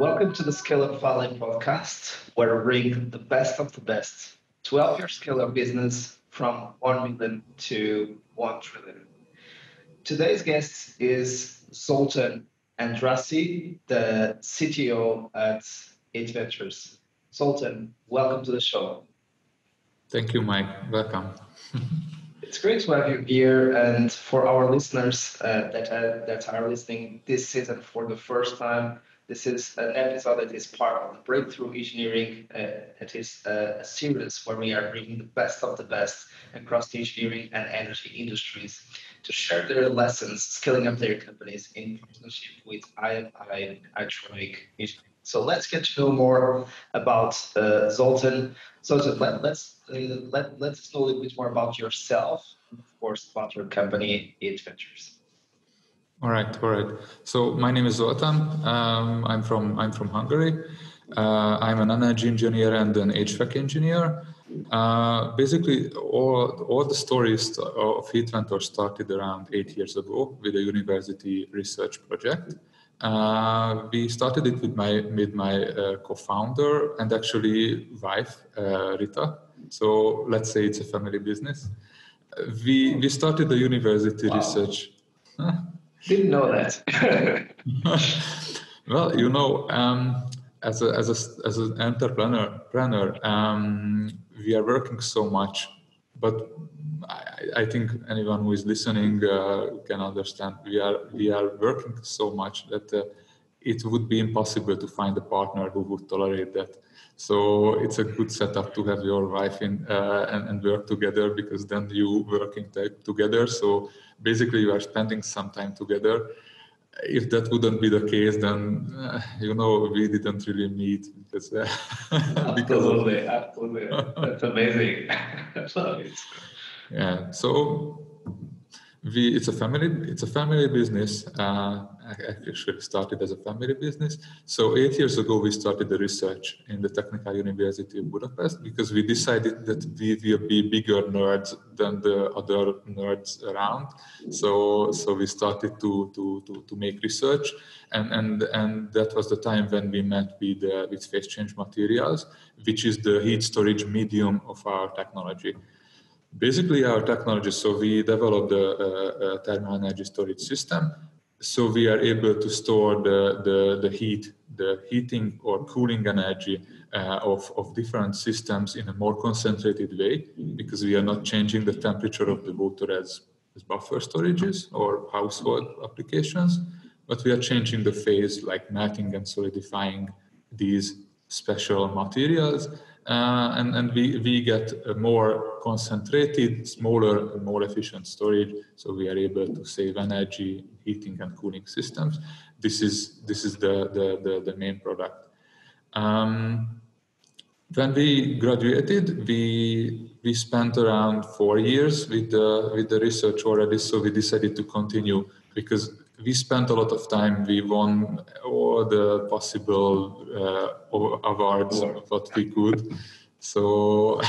Welcome to the Scale Up Valley podcast, where we bring the best of the best to help your scale up business from 1 million to 1 trillion. Today's guest is Zoltan Andrassy, the CTO at Heatventors. Zoltan, welcome to the show. Thank you, Mike. Welcome. it's great to have you here, and for our listeners uh, that uh, that are listening this season for the first time, this is an episode that is part of Breakthrough Engineering. Uh, it is a series where we are bringing the best of the best across the engineering and energy industries to share their lessons, scaling up their companies in partnership with IMI Hydronic engineering. So let's get to know more about uh, Zoltan. Zoltan, let, let's uh, let, let's know a little bit more about yourself, and of course, about your company, Heatventors. All right, all right. So my name is Zoltan. Um, I'm from I'm from Hungary. Uh, I'm an energy engineer and an HVAC engineer. Uh, basically, all all the stories of Ventures started around eight years ago with a university research project. Uh, we started it with my with my uh, co-founder and actually wife uh, Rita. So let's say it's a family business. We we started the university wow. research. Didn't know that. well, you know, um, as a, as a, as an entrepreneur, um, we are working so much, but I, I think anyone who is listening uh, can understand. We are we are working so much that uh, it would be impossible to find a partner who would tolerate that. So it's a good setup to have your wife in uh, and, and, work together because then you working together. So basically, you are spending some time together. If that wouldn't be the case, then uh, you know we didn't really meet because uh, absolutely, of... absolutely, that's amazing. Absolutely. Yeah. So we it's a family it's a family business uh, actually started as a family business. So eight years ago we started the research in the technical university of budapest because we decided that we will be bigger nerds than the other nerds around. So so we started to to to, to make research. And and and that was the time when we met with uh, with phase change materials which is the heat storage medium of our technology basically our technology so we developed a, a, thermal energy storage system. So we are able to store the, the, the heat the heating or cooling energy uh, of, of different systems in a more concentrated way because we are not changing the temperature of the water as, as buffer storages or household applications but we are changing the phase like melting and solidifying these special materials uh, and, and we, we get a more concentrated, smaller, more efficient storage. So we are able to save energy, heating and cooling systems. This is, this is the, the, the, the main product. Um, when we graduated, we, we spent around four years with the, with the research already. So we decided to continue because we spent a lot of time. We won all the possible uh, awards what we could. So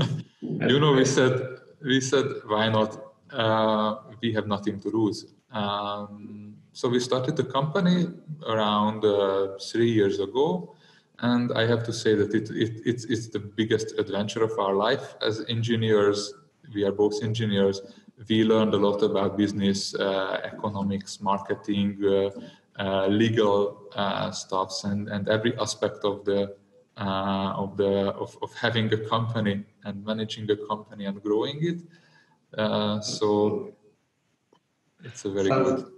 you know, we said we said why not? Uh, we have nothing to lose. Um, so we started the company around uh, three years ago, and I have to say that it, it, it's, it's the biggest adventure of our life as engineers. We are both engineers we learned a lot about business, uh, economics, marketing, uh, uh, legal stuffs, and, and every aspect of the of the of, of having a company and managing a company and growing it. so it's a very sounds, good.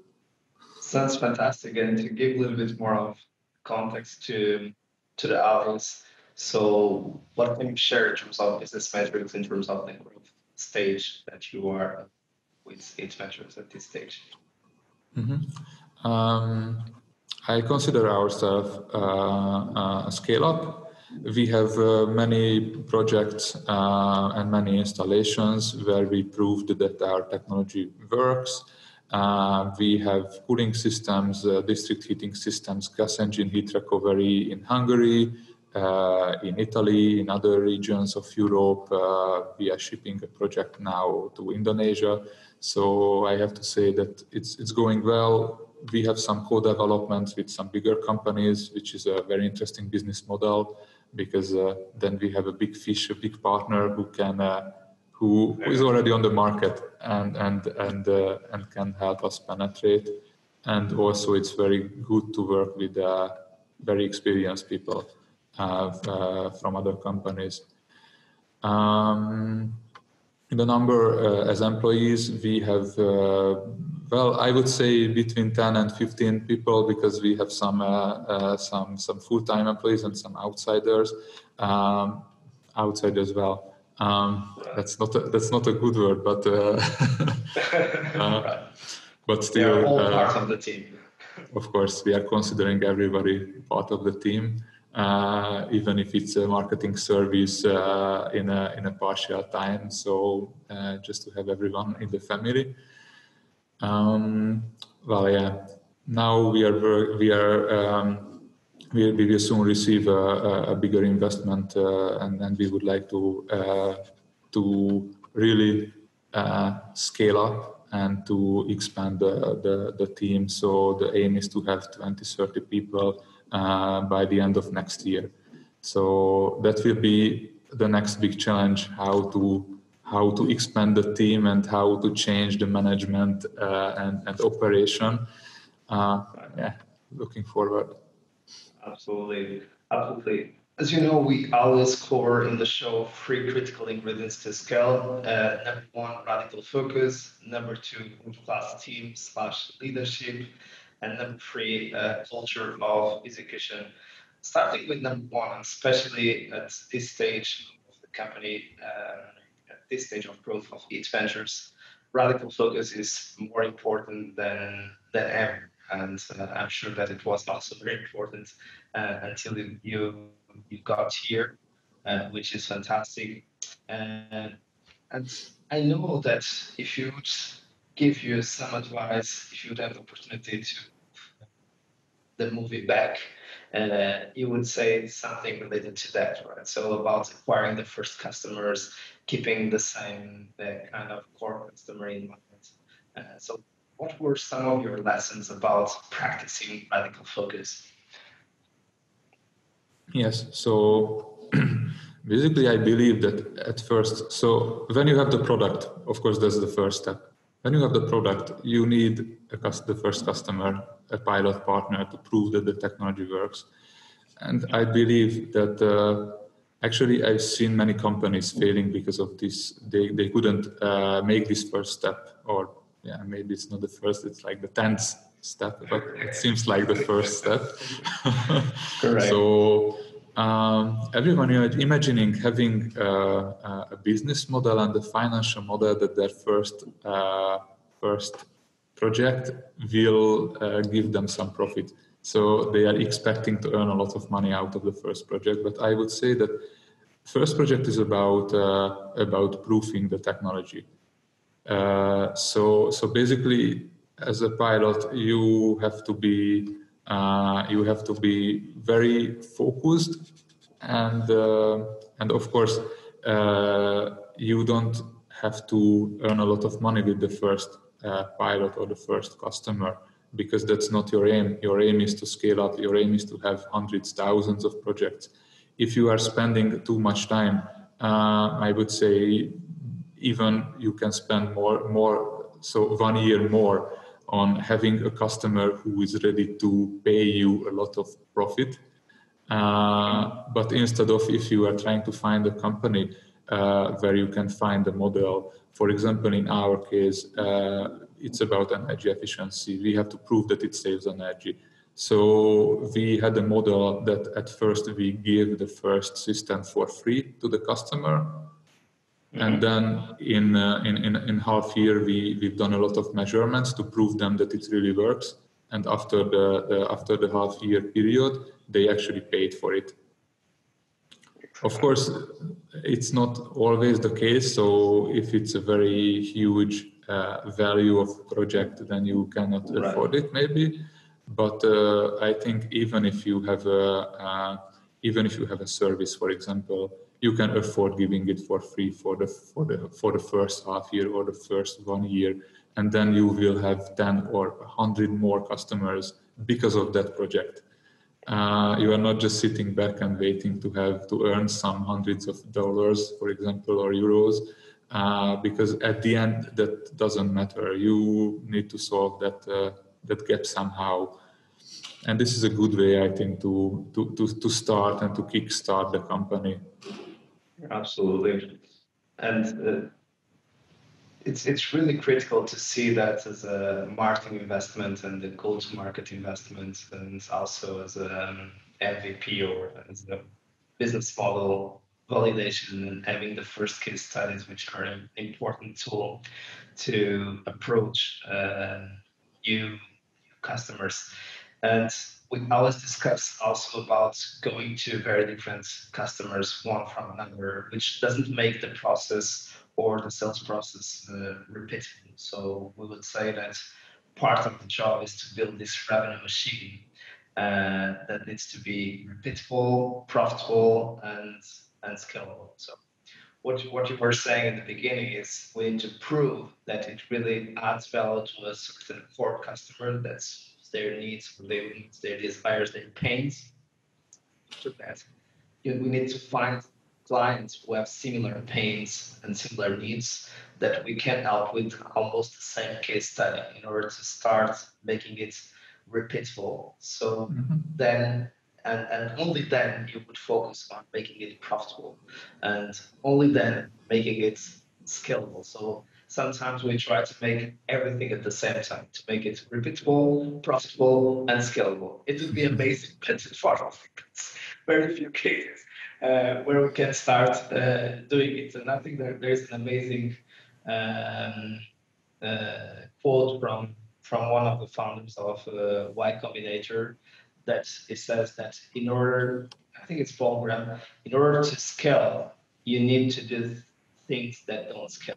Sounds fantastic, and to give a little bit more of context to to the audience. So, what can you share in terms of business metrics, in terms of the growth stage that you are with Heatventors at this stage? Mm-hmm. Um, I consider ourselves uh, uh, a scale up. We have uh, many projects uh, and many installations where we proved that our technology works. Uh, we have cooling systems, uh, district heating systems, gas engine heat recovery in Hungary, uh, in Italy, in other regions of Europe. Uh, we are shipping a project now to Indonesia. So I have to say that it's, it's going well. We have some co-developments with some bigger companies, which is a very interesting business model because uh, then we have a big fish, a big partner who can uh, who, is already on the market and and and uh, and can help us penetrate. And also, it's very good to work with uh, very experienced people from other companies. Um, the number uh, as employees, we have well, I would say between 10 and 15 people because we have some uh, uh, some some full-time employees and some outsiders um, outside as well. Um, that's not a, that's not a good word, but uh, uh but still, all part of the team. Of course, we are considering everybody part of the team. Uh, even if it's a marketing service uh, in a in a partial time. So uh, just to have everyone in the family. Um, well, yeah. Now we are we are um, we, we will soon receive a, a bigger investment, uh, and we would like to uh, to really uh, scale up and to expand the, the, the team. So the aim is to have 20, 30 people uh, by the end of next year. So that will be the next big challenge: how to how to expand the team and how to change the management uh, and, and operation. Uh, yeah, looking forward. Absolutely, absolutely. As you know, we always cover in the show three critical ingredients to scale. Uh, number one, radical focus. Number two, class team slash leadership. And number three, uh, culture of execution. Starting with number one, especially at this stage of the company, um, this stage of growth of EH Ventures, radical focus is more important than than ever. And uh, I'm sure that it was also very important uh, until you you got here, uh, which is fantastic. and I know that if you would give you some advice, if you would have the opportunity to the movie back, uh, you would say something related to that, right? So about acquiring the first customers, keeping the same the kind of core customer in mind. Uh, so what were some of your lessons about practicing radical focus? Yes, so basically I believe that at first, so when you have the product, of course, that's the first step. When you have the product, you need a, the first customer a pilot partner to prove that the technology works. And I believe that uh, actually I've seen many companies failing because of this. They, they couldn't uh, make this first step, or yeah, maybe it's not the first, it's like the 10th step, but it seems like the first step. Correct. so um, everyone imagining having uh, a business model and a financial model that their first uh, first project will uh, give them some profit. So they are expecting to earn a lot of money out of the first project. But I would say that first project is about uh, about proofing the technology. Uh, so so basically, as a pilot, you have to be uh, you have to be very focused, and uh, and of course uh, you don't have to earn a lot of money with the first uh, pilot or the first customer because that's not your aim. Your aim is to scale up. Your aim is to have hundreds, thousands of projects. If you are spending too much time, I would say even you can spend more, more, so one year more on having a customer who is ready to pay you a lot of profit. Uh, but instead of if you are trying to find a company uh, where you can find a model for example, in our case, uh, it's about energy efficiency. We have to prove that it saves energy. So we had a model that at first we give the first system for free to the customer. Mm-hmm. And then in, uh, in, in, in half year, we, we've done a lot of measurements to prove them that it really works. And after the, the after the half year period, they actually paid for it. Of course, it's not always the case. So if it's a very huge uh, value of project, then you cannot right. afford it, maybe. But uh, I think even if you have a, even if you have a service, for example, you can afford giving it for free for the for the for the first half year or the first one year, and then you will have ten or hundred more customers because of that project. Uh, you are not just sitting back and waiting to have to earn some hundreds of dollars, for example, or euros, uh, because at the end that doesn't matter. You need to solve that uh, that gap somehow, and this is a good way, I think, to to to, to start and to kickstart the company. Absolutely, and uh, it's it's really critical to see that as a marketing investment and a go-to-market investment, and also as a MVP or as a business model validation and having the first case studies, which are an important tool to approach uh, new customers. And we always discuss also about going to very different customers, one from another, which doesn't make the process or the sales process uh, repeatable. So we would say that part of the job is to build this revenue machine uh, that needs to be repeatable, profitable, and and scalable. So what what you were saying in the beginning is we need to prove that it really adds value to a certain core customer. That's their needs, their needs, their desires, their pains. To that, you we need to find clients who have similar pains and similar needs that we can help with almost the same case study in order to start making it repeatable. So mm-hmm. then and, and only then you would focus on making it profitable and only then making it scalable. So sometimes we try to make everything at the same time to make it repeatable, profitable, and scalable. It would be amazing, but it's far off very few cases uh, where we can start uh, doing it. And I think that there's an amazing um, uh, quote from from one of the founders of uh, Y Combinator that it says that in order, I think it's Paul Graham, in order to scale, you need to do things that don't scale.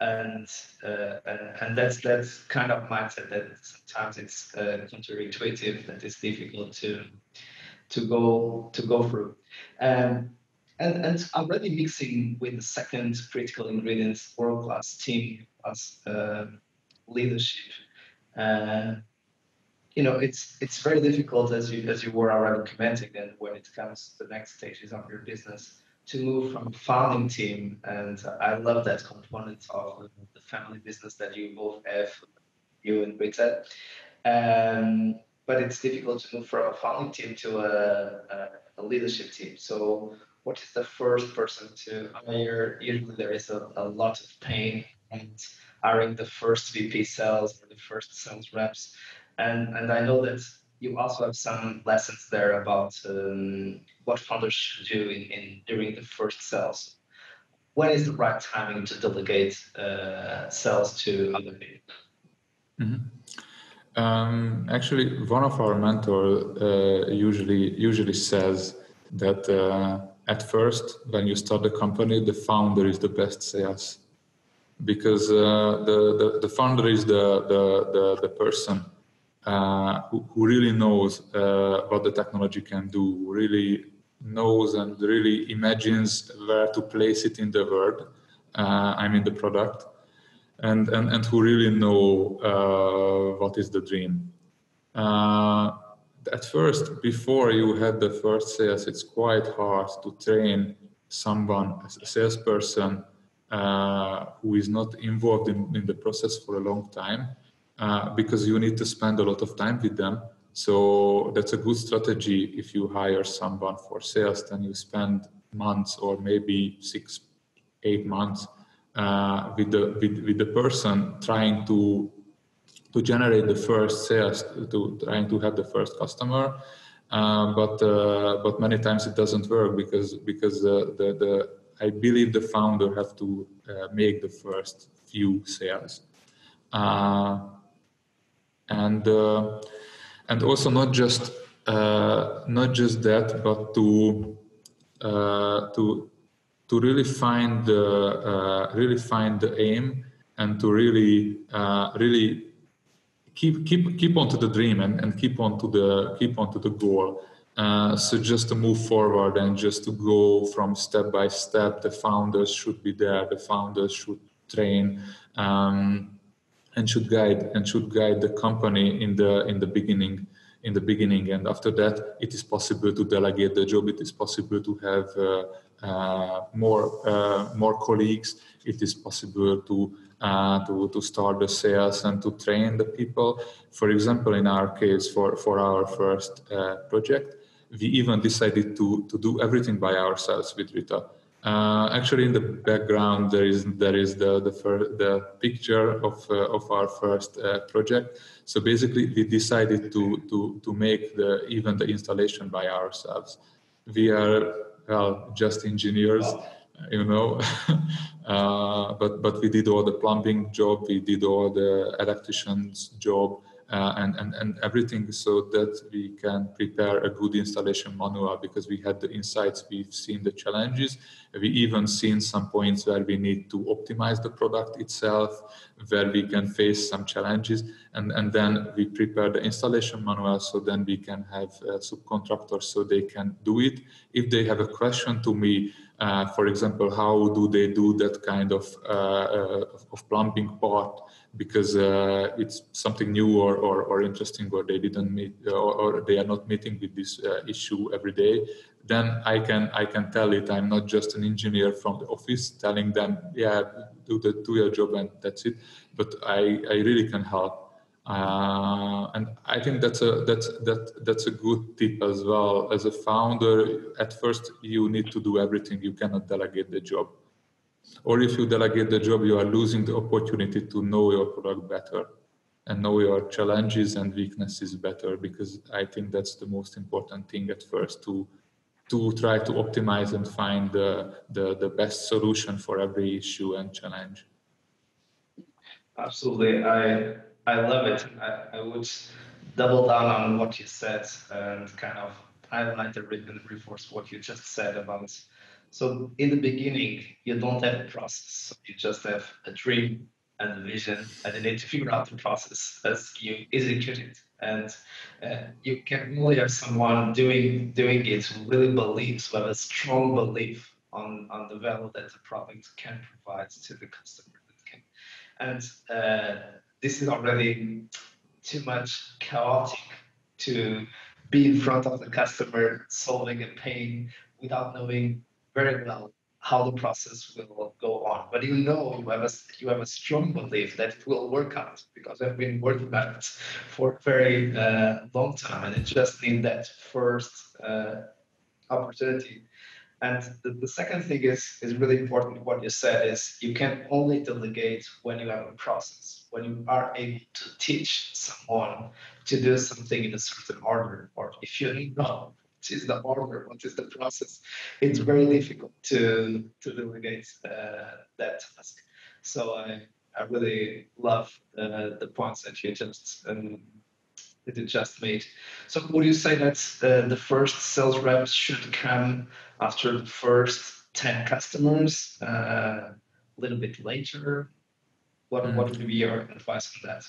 And, uh, and, that's that's kind of mindset that sometimes it's uh, counterintuitive it's difficult to to go to go through. Um, and and already mixing with the second critical ingredient, world class team plus uh, leadership. You know, it's it's very difficult as you as you were already commenting, then when it comes to the next stages of your business, to move from a founding team, and I love that component of the family business that you both have, you and Rita. Um, but it's difficult to move from a founding team to a, a, a leadership team. So, what is the first person to hire? Usually, there is a, a lot of pain and hiring the first VP sales or the first sales reps and, and I know that you also have some lessons there about um, what founders should do in, in, during the first sales. When is the right timing to delegate uh, sales to other people? Mm-hmm. Um, actually, one of our mentors uh, usually usually says that uh, at first, when you start the company, the founder is the best sales because uh, the, the, the founder is the, the, the, the person who, who, really knows uh, what the technology can do, really knows and really imagines where to place it in the world, uh, I mean the product, and, and, and who really know uh, what is the dream. Uh, at first, before you have the first sales, it's quite hard to train someone, as a salesperson, uh, who is not involved in, in the process for a long time uh, because you need to spend a lot of time with them. So that's a good strategy if you hire someone for sales, then you spend months or maybe six, eight months uh, with the with, with the person trying to to generate the first sales, to trying to have the first customer. Uh, but uh, but many times it doesn't work because because the the, the I believe the founder have to uh, make the first few sales. Uh, and uh, and also not just uh, not just that, but to uh, to to really find the really find the aim and to really really keep keep keep on to the dream and, and keep on to the keep on to the goal Uh, so just to move forward and just to go from step by step, the founders should be there. The founders should train um, and should guide and should guide the company in the in the beginning in the beginning. And after that it is possible to delegate the job. It is possible to have uh, uh, more uh, more colleagues. It is possible to uh, to, to start the sales and to train the people. For example in our case for for our first uh, project we even decided to to do everything by ourselves with rita uh, actually, in the background, there is there is the the, the picture of uh, of our first uh, project. So basically, we decided to to to make the even the installation by ourselves. We are well just engineers, you know, uh, but but we did all the plumbing job, we did all the electrician's job, uh, and, and, and everything so that we can prepare a good installation manual because we had the insights, we've seen the challenges, we even seen some points where we need to optimize the product itself, where we can face some challenges, and, and then we prepare the installation manual so then we can have uh, subcontractors so they can do it. If they have a question to me, uh, for example, how do they do that kind of, uh, uh of plumbing part? Because uh, it's something new or, or, or, interesting or they didn't meet or, or they are not meeting with this uh, issue every day then i can i can tell it i'm not just an engineer from the office telling them yeah do the do your job and that's it but i i really can help uh, and I think that's a that's that that's a good tip as well. As a founder, at first you need to do everything. You cannot delegate the job or if you delegate the job, you are losing the opportunity to know your product better and know your challenges and weaknesses better because I think that's the most important thing at first to to try to optimize and find the, the, the best solution for every issue and challenge. Absolutely. I I love it. I, I would double down on what you said and kind of highlight and reinforce what you just said about so in the beginning, you don't have a process. You just have a dream and a vision, and you need to figure out the process as you execute it. And uh, you can only have someone doing doing it who really believes, who have a strong belief on, on the value that the product can provide to the customer. And uh, this is already too much chaotic to be in front of the customer solving a pain without knowing very well how the process will go on. But you know you have a you have a strong belief that it will work out because I've been working on it for a very uh, long time, and it just need that first uh, opportunity. And the, the second thing is is really important. What you said is you can only delegate when you have a process, when you are able to teach someone to do something in a certain order, or if you know what is the order, what is the process. It's very difficult to to delegate uh, that task. So I I really love uh, the points that you just um, that you just made. So would you say that uh, the first sales reps should come after the first ten customers, uh, a little bit later? What mm. what would be your advice on that?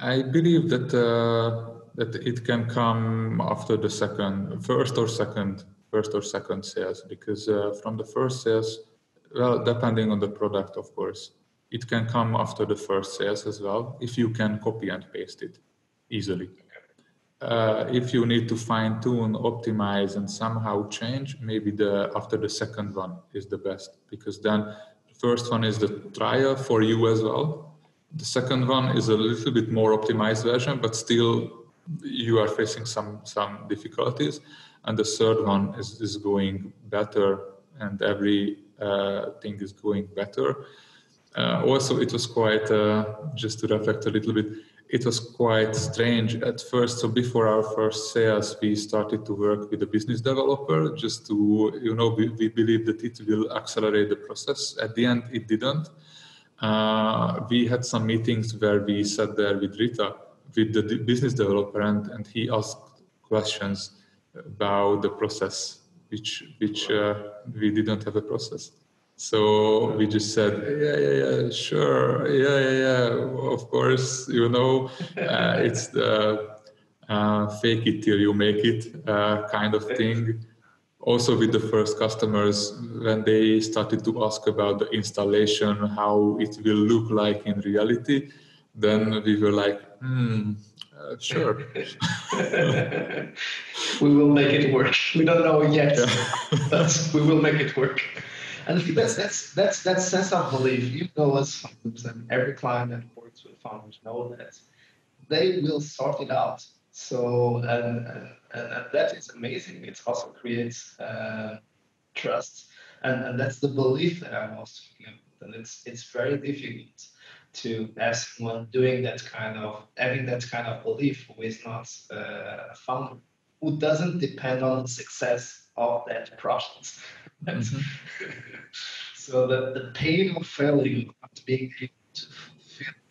I believe that uh, that it can come after the second, first or second, first or second sales, because uh, from the first sales, well, depending on the product, of course, it can come after the first sales as well, if you can copy and paste it easily. Uh, if you need to fine tune, optimize, and somehow change, maybe the after the second one is the best because then the first one is the trial for you as well. The second one is a little bit more optimized version, but still you are facing some some difficulties. And the third one is, is going better and every uh, thing is going better. Uh, also it was quite uh, just to reflect a little bit it was quite strange at first. So before our first sales we started to work with a business developer just to you know we, we believe that it will accelerate the process. At the end it didn't uh, we had some meetings where we sat there with rita with the business developer and, and he asked questions about the process which which uh, we didn't have a process so we just said yeah yeah yeah sure yeah yeah yeah of course you know uh, it's the uh, fake it till you make it uh, kind of thing. Also, with the first customers, when they started to ask about the installation, how it will look like in reality, then we were like, hmm, uh, sure. we will make it work. We don't know yet, yeah. but we will make it work. And that's that's that's that sense of belief. You know, as founders, and every client that works with founders know that they will sort it out. So and, and, and that is amazing. It also creates uh, trust, and, and that's the belief that I'm also talking about. And it's it's very difficult to ask someone doing that kind of having that kind of belief who is not uh, a founder who doesn't depend on the success of that project. Mm-hmm. so the, the pain of failing, not being able to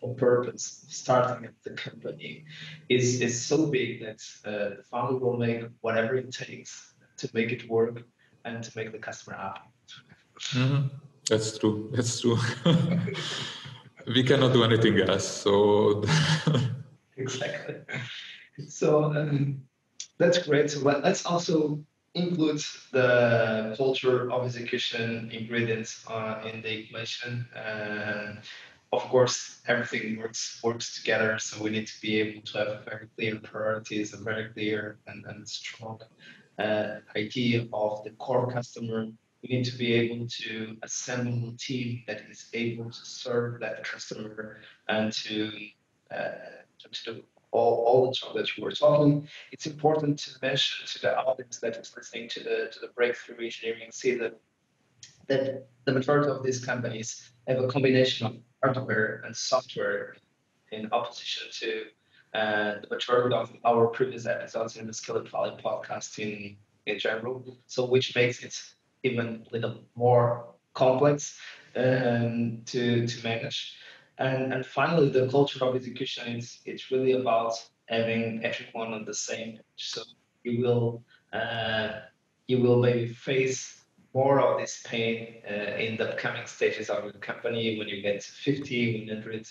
fulfill a purpose, starting at the company, is, is so big that uh, the founder will make whatever it takes to make it work and to make the customer happy. Mm-hmm. That's true. That's true. we cannot do anything else. So exactly. So um, that's great. So let's also include the culture of execution ingredients uh, in the equation. And of course, everything works works together. So we need to be able to have very clear priorities, a very clear and, and strong uh, idea of the core customer we need to be able to assemble a team that is able to serve that customer and to, uh, to do all, all the job that you were talking. It's important to mention to the audience that is listening to the to the breakthrough engineering see that that the majority of these companies have a combination of hardware and software in opposition to uh, the majority of our previous episodes in the Scale Up Valley podcast in, in general. So which makes it even a little more complex um, to, to manage. And, and finally, the culture of execution is it's really about having everyone on the same page. So you will uh, you will maybe face more of this pain uh, in the upcoming stages of your company when you get 50, 100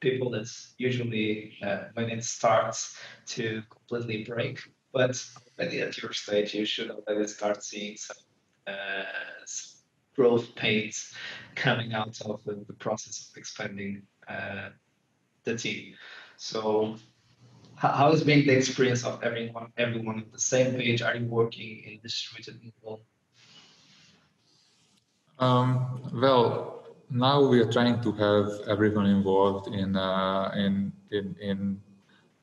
people. That's usually uh, when it starts to completely break. But already at your stage, you should already start seeing some uh, growth pains coming out of the, the process of expanding uh, the team. So how has been the experience of everyone everyone on the same page? Are you working in distributed model? Um, well, now we are trying to have everyone involved in uh, in in in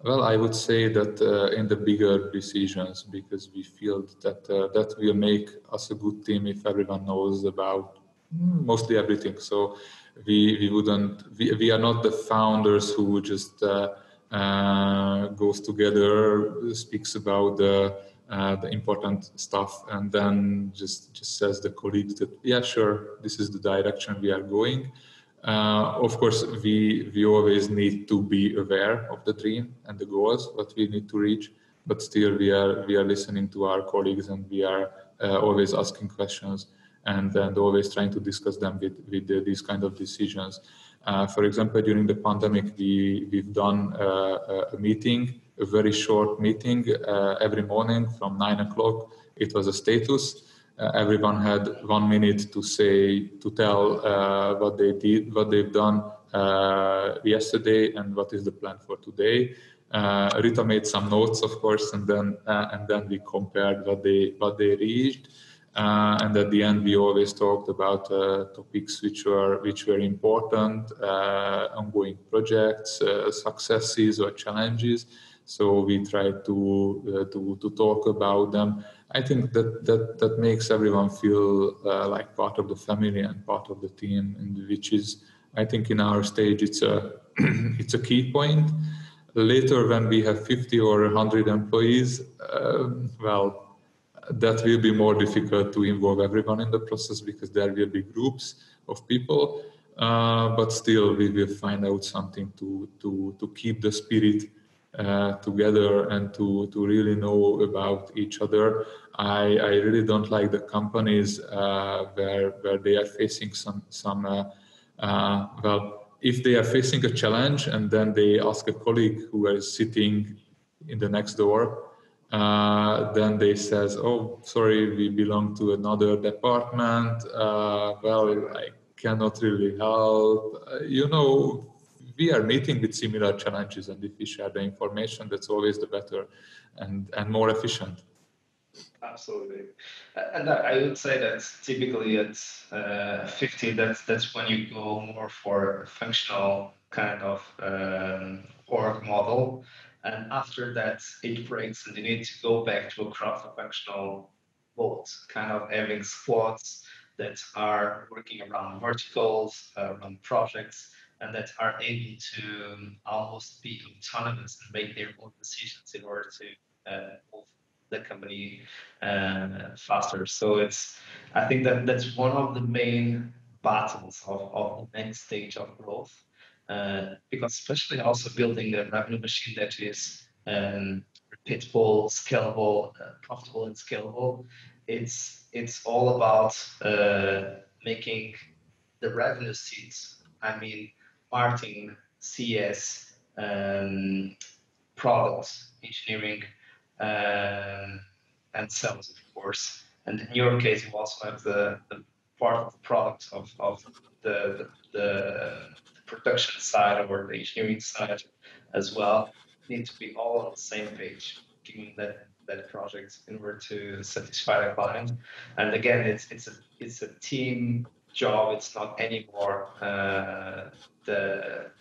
well, I would say that uh, in the bigger decisions, because we feel that uh, that will make us a good team if everyone knows about mostly everything. So we we wouldn't we, we are not the founders who just uh, uh goes together, speaks about the uh, the important stuff, and then just just says the colleagues that yeah, sure, this is the direction we are going. Uh, of course, we we always need to be aware of the dream and the goals what we need to reach, but still we are we are listening to our colleagues and we are uh, always asking questions and and always trying to discuss them with with the, these kind of decisions. Uh, for example, during the pandemic, we we've done uh, a meeting, a very short meeting uh, every morning from nine o'clock. It was a status. Uh, everyone had one minute to say to tell uh, what they did what they've done uh, yesterday and what is the plan for today. Uh, Rita made some notes of course and then uh, and then we compared what they what they reached. And at the end we always talked about topics which were which were important ongoing projects successes or challenges so we try to to to talk about them I think that that that makes everyone feel uh, like part of the family and part of the team, and which is, I think, in our stage, it's a it's a key point. Later, when we have 50 or 100 employees, um, well, that will be more difficult to involve everyone in the process because there will be groups of people. Uh, but still, we will find out something to to to keep the spirit uh, together and to, to really know about each other. I, I really don't like the companies uh, where, where they are facing some, some uh, uh well, if they are facing a challenge and then they ask a colleague who is sitting in the next door uh, then they says oh sorry we belong to another department well i cannot really help you know we are meeting with similar challenges and if we share the information that's always the better and and more efficient. Absolutely. And i would say that typically at uh, 50 that's that's when you go more for functional kind of um, org model. And after that, it breaks and you need to go back to a cross-functional mode, kind of having squads that are working around verticals, uh, around projects, and that are able to almost be autonomous and make their own decisions in order to uh, move the company uh, faster. So it's, I think that that's one of the main battles of, of the next stage of growth uh, because especially also building a revenue machine that is um, repeatable, scalable, uh, profitable, and scalable, it's it's all about uh, making the revenue seats. I mean, marketing, CS, um, products, engineering, um, and sales, of course. And in your case, you also have the, the part of the product of, of the, the, the production side or the engineering side as well need to be all on the same page, given that that project in order to satisfy the client. And again, it's it's a it's a team job. It's not anymore uh, the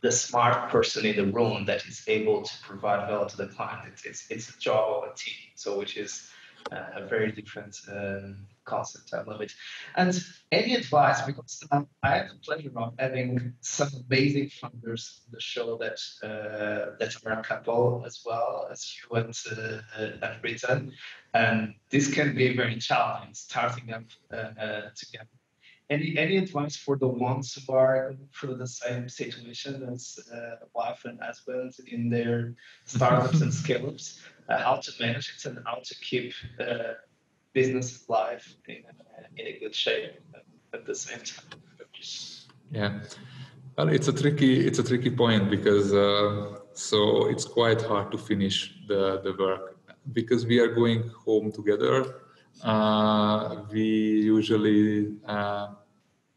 the smart person in the room that is able to provide value to the client. It's it's, it's a job of a team. So which is uh, a very different um, concept. I love it. And any advice, because um, I have the pleasure of having some amazing founders on the show that uh, that are a couple as well as you and, uh, and Rita. And this can be very challenging, starting them uh, uh, together. Any any advice for the ones who are through the same situation as uh, wife and husband in their startups and scale-ups? Uh, how to manage it and how to keep uh, business life in, in a good shape at the same time. Yeah, well, it's a tricky it's a tricky point because uh, so it's quite hard to finish the the work because we are going home together. Uh, we usually uh,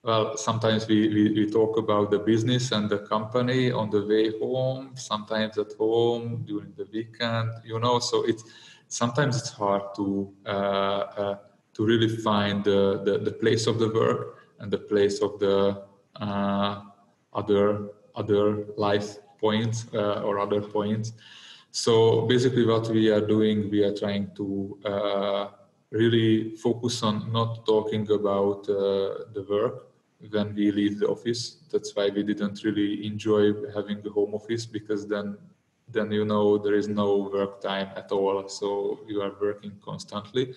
well sometimes we, we, we, talk about the business and the company on the way home sometimes at home during the weekend you know so it's sometimes it's hard to uh, uh, to really find the, the, the place of the work and the place of the uh, other other life points or other points so basically what we are doing we are trying to uh, really focus on not talking about uh, the work when we leave the office. That's why we didn't really enjoy having the home office because then then you know there is no work time at all. So you are working constantly.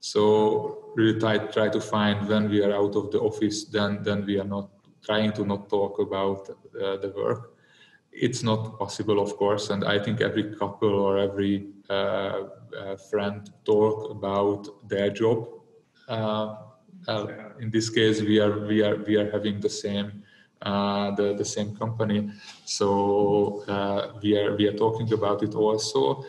So really try try to find when we are out of the office, then then we are not trying to not talk about uh, the work. It's not possible, of course, and I think every couple or every uh, uh, friend talk about their job uh, uh, in this case, we are we are we are having the same the the same company, so uh, we are we are talking about it also.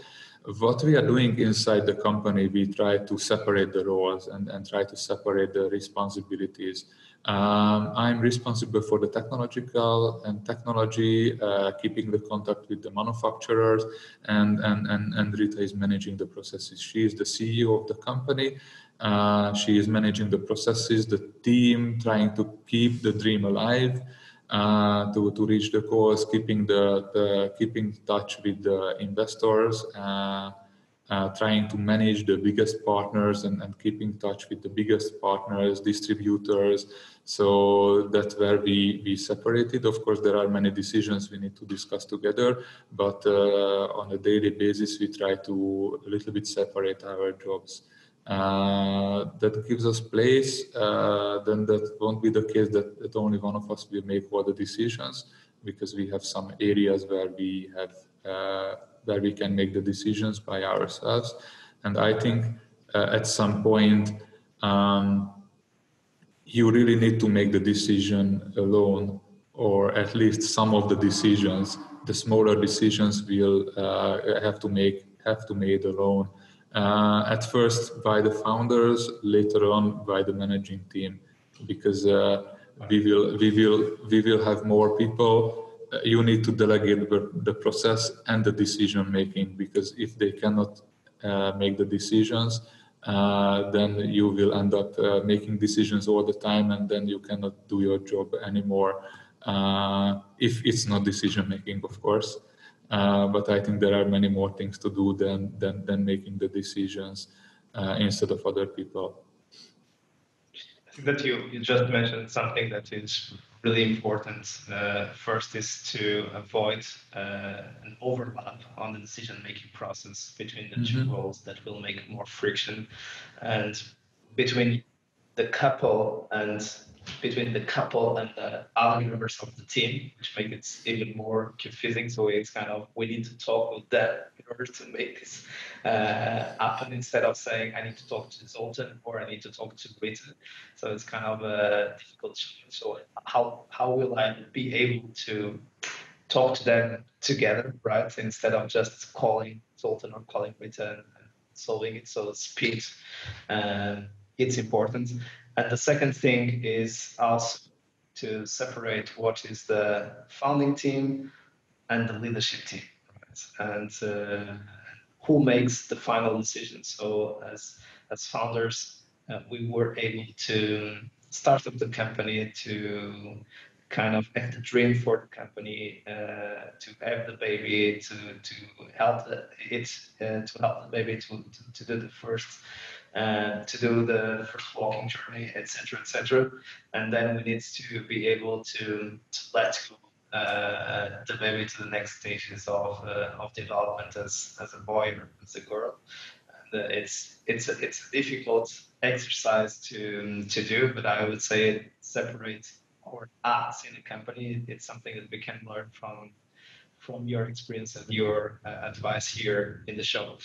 What we are doing inside the company, we try to separate the roles and, and try to separate the responsibilities. Um, I'm responsible for the technological and technology, uh, keeping the contact with the manufacturers, and, and, and, and Rita is managing the processes. She is the CEO of the company, uh, she is managing the processes, the team, trying to keep the dream alive, uh, to, to reach the goals, keeping the, the keeping touch with the investors, uh, uh, trying to manage the biggest partners and, and keeping touch with the biggest partners, distributors. So that's where we, we separated. Of course, there are many decisions we need to discuss together, but uh, on a daily basis, we try to a little bit separate our jobs. Uh, that gives us place, uh, then that won't be the case that, that only one of us will make all the decisions because we have some areas where we have uh, where we can make the decisions by ourselves. And I think uh, at some point um, you really need to make the decision alone, or at least some of the decisions the smaller decisions will have to make have to made alone. Uh, at first by the founders, later on by the managing team, because uh, we will we will we will have more people. Uh, you need to delegate the, the, process and the decision making because if they cannot uh, make the decisions, uh, then you will end up uh, making decisions all the time, and then you cannot do your job anymore. if it's not decision making, of course. Uh, but I think there are many more things to do than than, than making the decisions uh, instead of other people. I think that you, you just mentioned something that is really important. Uh, first is to avoid uh, an overlap on the decision making process between the mm-hmm. two roles that will make more friction and between the couple and between the couple and the other members of the team, which makes it even more confusing. So it's kind of we need to talk with them in order to make this uh, happen instead of saying I need to talk to Zoltan or I need to talk to Rita. So it's kind of a difficult challenge. So how how will I be able to talk to them together, right? Instead of just calling Zoltan or calling Rita and solving it. So speed, um, it's important. And the second thing is also to separate what is the founding team and the leadership team, right? and uh, who makes the final decision. So as as founders, uh, we were able to start up the company to kind of have the dream for the company, uh, to have the baby, to to help it, uh, to help the baby to, to, to do the first uh, to do the first walking journey, etc., etc. And then we need to be able to, to let go uh, the baby to the next stages of uh, of development as as a boy or as a girl. And uh, it's it's a, it's a difficult exercise to to do, but I would say it separates us in the company. It's something that we can learn from from your experience and your uh, advice here in the show.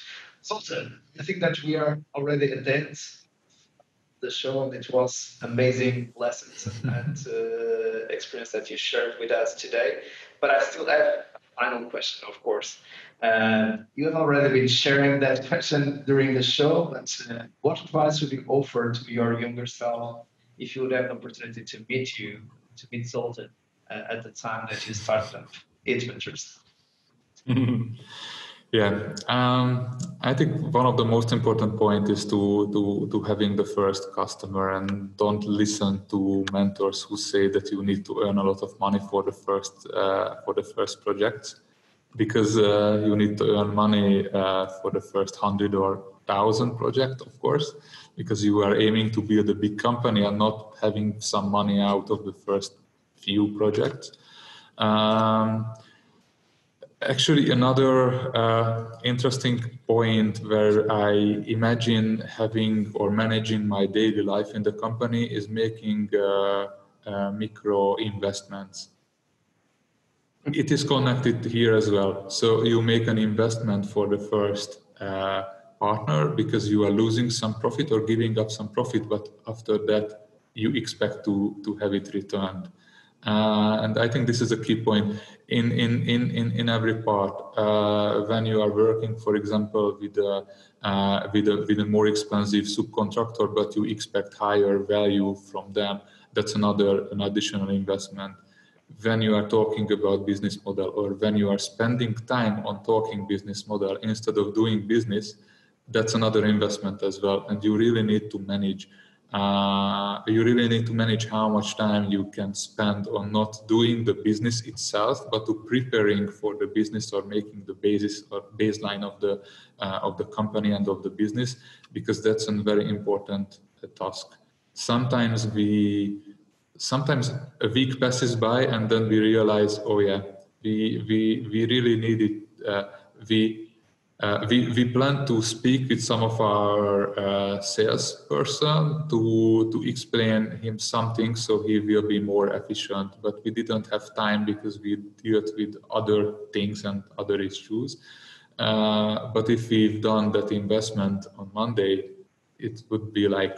Zoltan, I think that we are already at the end the show and it was amazing lessons and uh, experience that you shared with us today. But I still have a final question, of course. Uh, you have already been sharing that question during the show, but uh, what advice would you offer to your younger self if you would have the opportunity to meet you, to meet Zoltan uh, at the time that you started up Heatventors? Yeah, um, I think one of the most important point is to, to to having the first customer and don't listen to mentors who say that you need to earn a lot of money for the first uh, for the first project, because uh, you need to earn money uh, for the first hundred or thousand project, of course, because you are aiming to build a big company and not having some money out of the first few projects. Um, Actually, another uh, interesting point where I imagine having or managing my daily life in the company is making uh, uh, micro investments. It is connected here as well. So you make an investment for the first uh, partner because you are losing some profit or giving up some profit, but after that you expect to to have it returned. Uh, and I think this is a key point in in in in, in every part. Uh, when you are working, for example, with a uh, with a with a more expensive subcontractor, but you expect higher value from them, that's another an additional investment. When you are talking about business model, or when you are spending time on talking business model instead of doing business, that's another investment as well, and you really need to manage uh, you really need to manage how much time you can spend on not doing the business itself, but to preparing for the business or making the basis or baseline of the uh, of the company and of the business, because that's a very important uh, task. Sometimes we sometimes a week passes by and then we realize, oh yeah, we we we really need it. Uh, we uh, we, we plan to speak with some of our uh, salesperson to to explain him something so he will be more efficient. But we didn't have time because we dealt with other things and other issues. Uh, but if we've done that investment on Monday, it would be like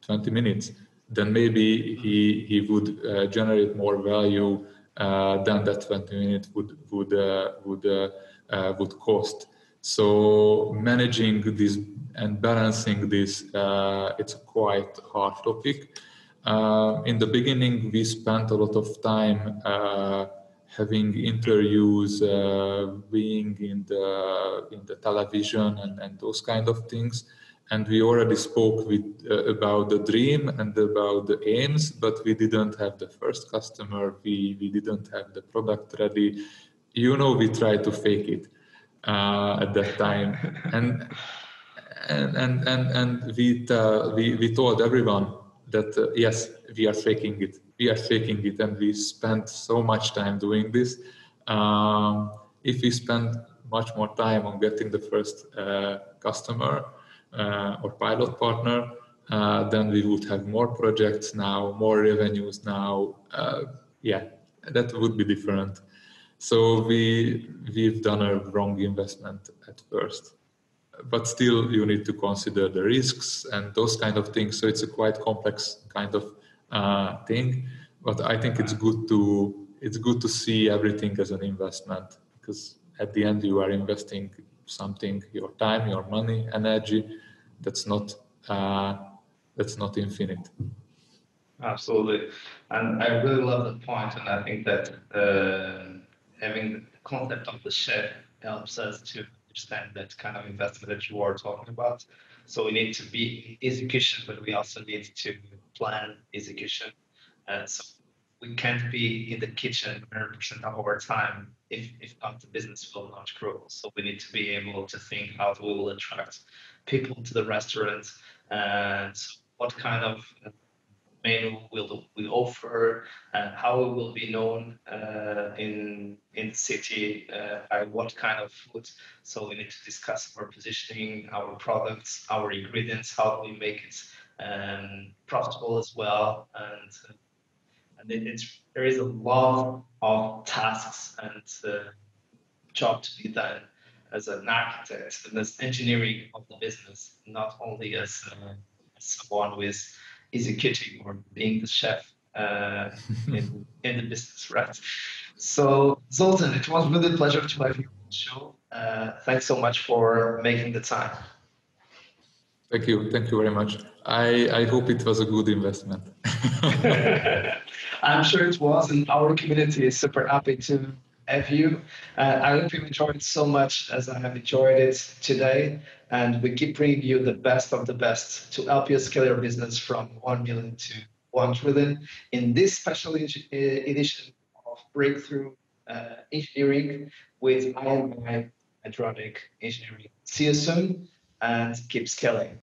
20 minutes. Then maybe he he would uh, generate more value uh, than that 20 minutes would would uh, would uh, would cost. So managing this and balancing this, it's a quite hard topic. in the beginning, we spent a lot of time having interviews, uh, being in the in the television and, and those kind of things. And we already spoke with uh, about the dream and about the aims, but we didn't have the first customer. We we didn't have the product ready. You know, we tried to fake it uh, at that time, and and and and, and we, uh, we we told everyone that uh, yes, we are faking it we are faking it and we spent so much time doing this. Um, if we spend much more time on getting the first uh, customer uh, or pilot partner, uh, then we would have more projects now, more revenues now. Yeah, that would be different. So we we've done a wrong investment at first, but still you need to consider the risks and those kind of things. So it's a quite complex kind of uh, thing. But I think it's good to it's good to see everything as an investment because at the end you are investing something, your time, your money, energy. That's not uh, that's not infinite. Absolutely, and I really love the point, and I think that uh, having the concept of the chef helps us to understand that kind of investment that you are talking about. So we need to be execution, but we also need to plan execution. Uh, so we can't be in the kitchen 100% of our time if, if not the business will not grow. So we need to be able to think how we will attract people to the restaurant and what kind of menu will we offer and how it will be known uh, in in the city uh, by what kind of food. So we need to discuss our positioning, our products, our ingredients, how we make it um, profitable as well, and and it, it's there is a lot of tasks and uh, job to be done as an architect and as engineering of the business, not only as, uh, as someone who is executing or being the chef uh, in, in the business, right? So, Zoltan, it was really a pleasure to have you on the show. Uh, thanks so much for making the time. Thank you. Thank you very much. I, I hope it was a good investment. I'm sure it was, and our community is super happy to have you. Uh, I hope you enjoyed so much as I have enjoyed it today. And we keep bringing you the best of the best to help you scale your business from 1 million to 1 trillion in this special edition of Breakthrough uh, Engineering with IMI Hydronic Engineering. See you soon and keep scaling.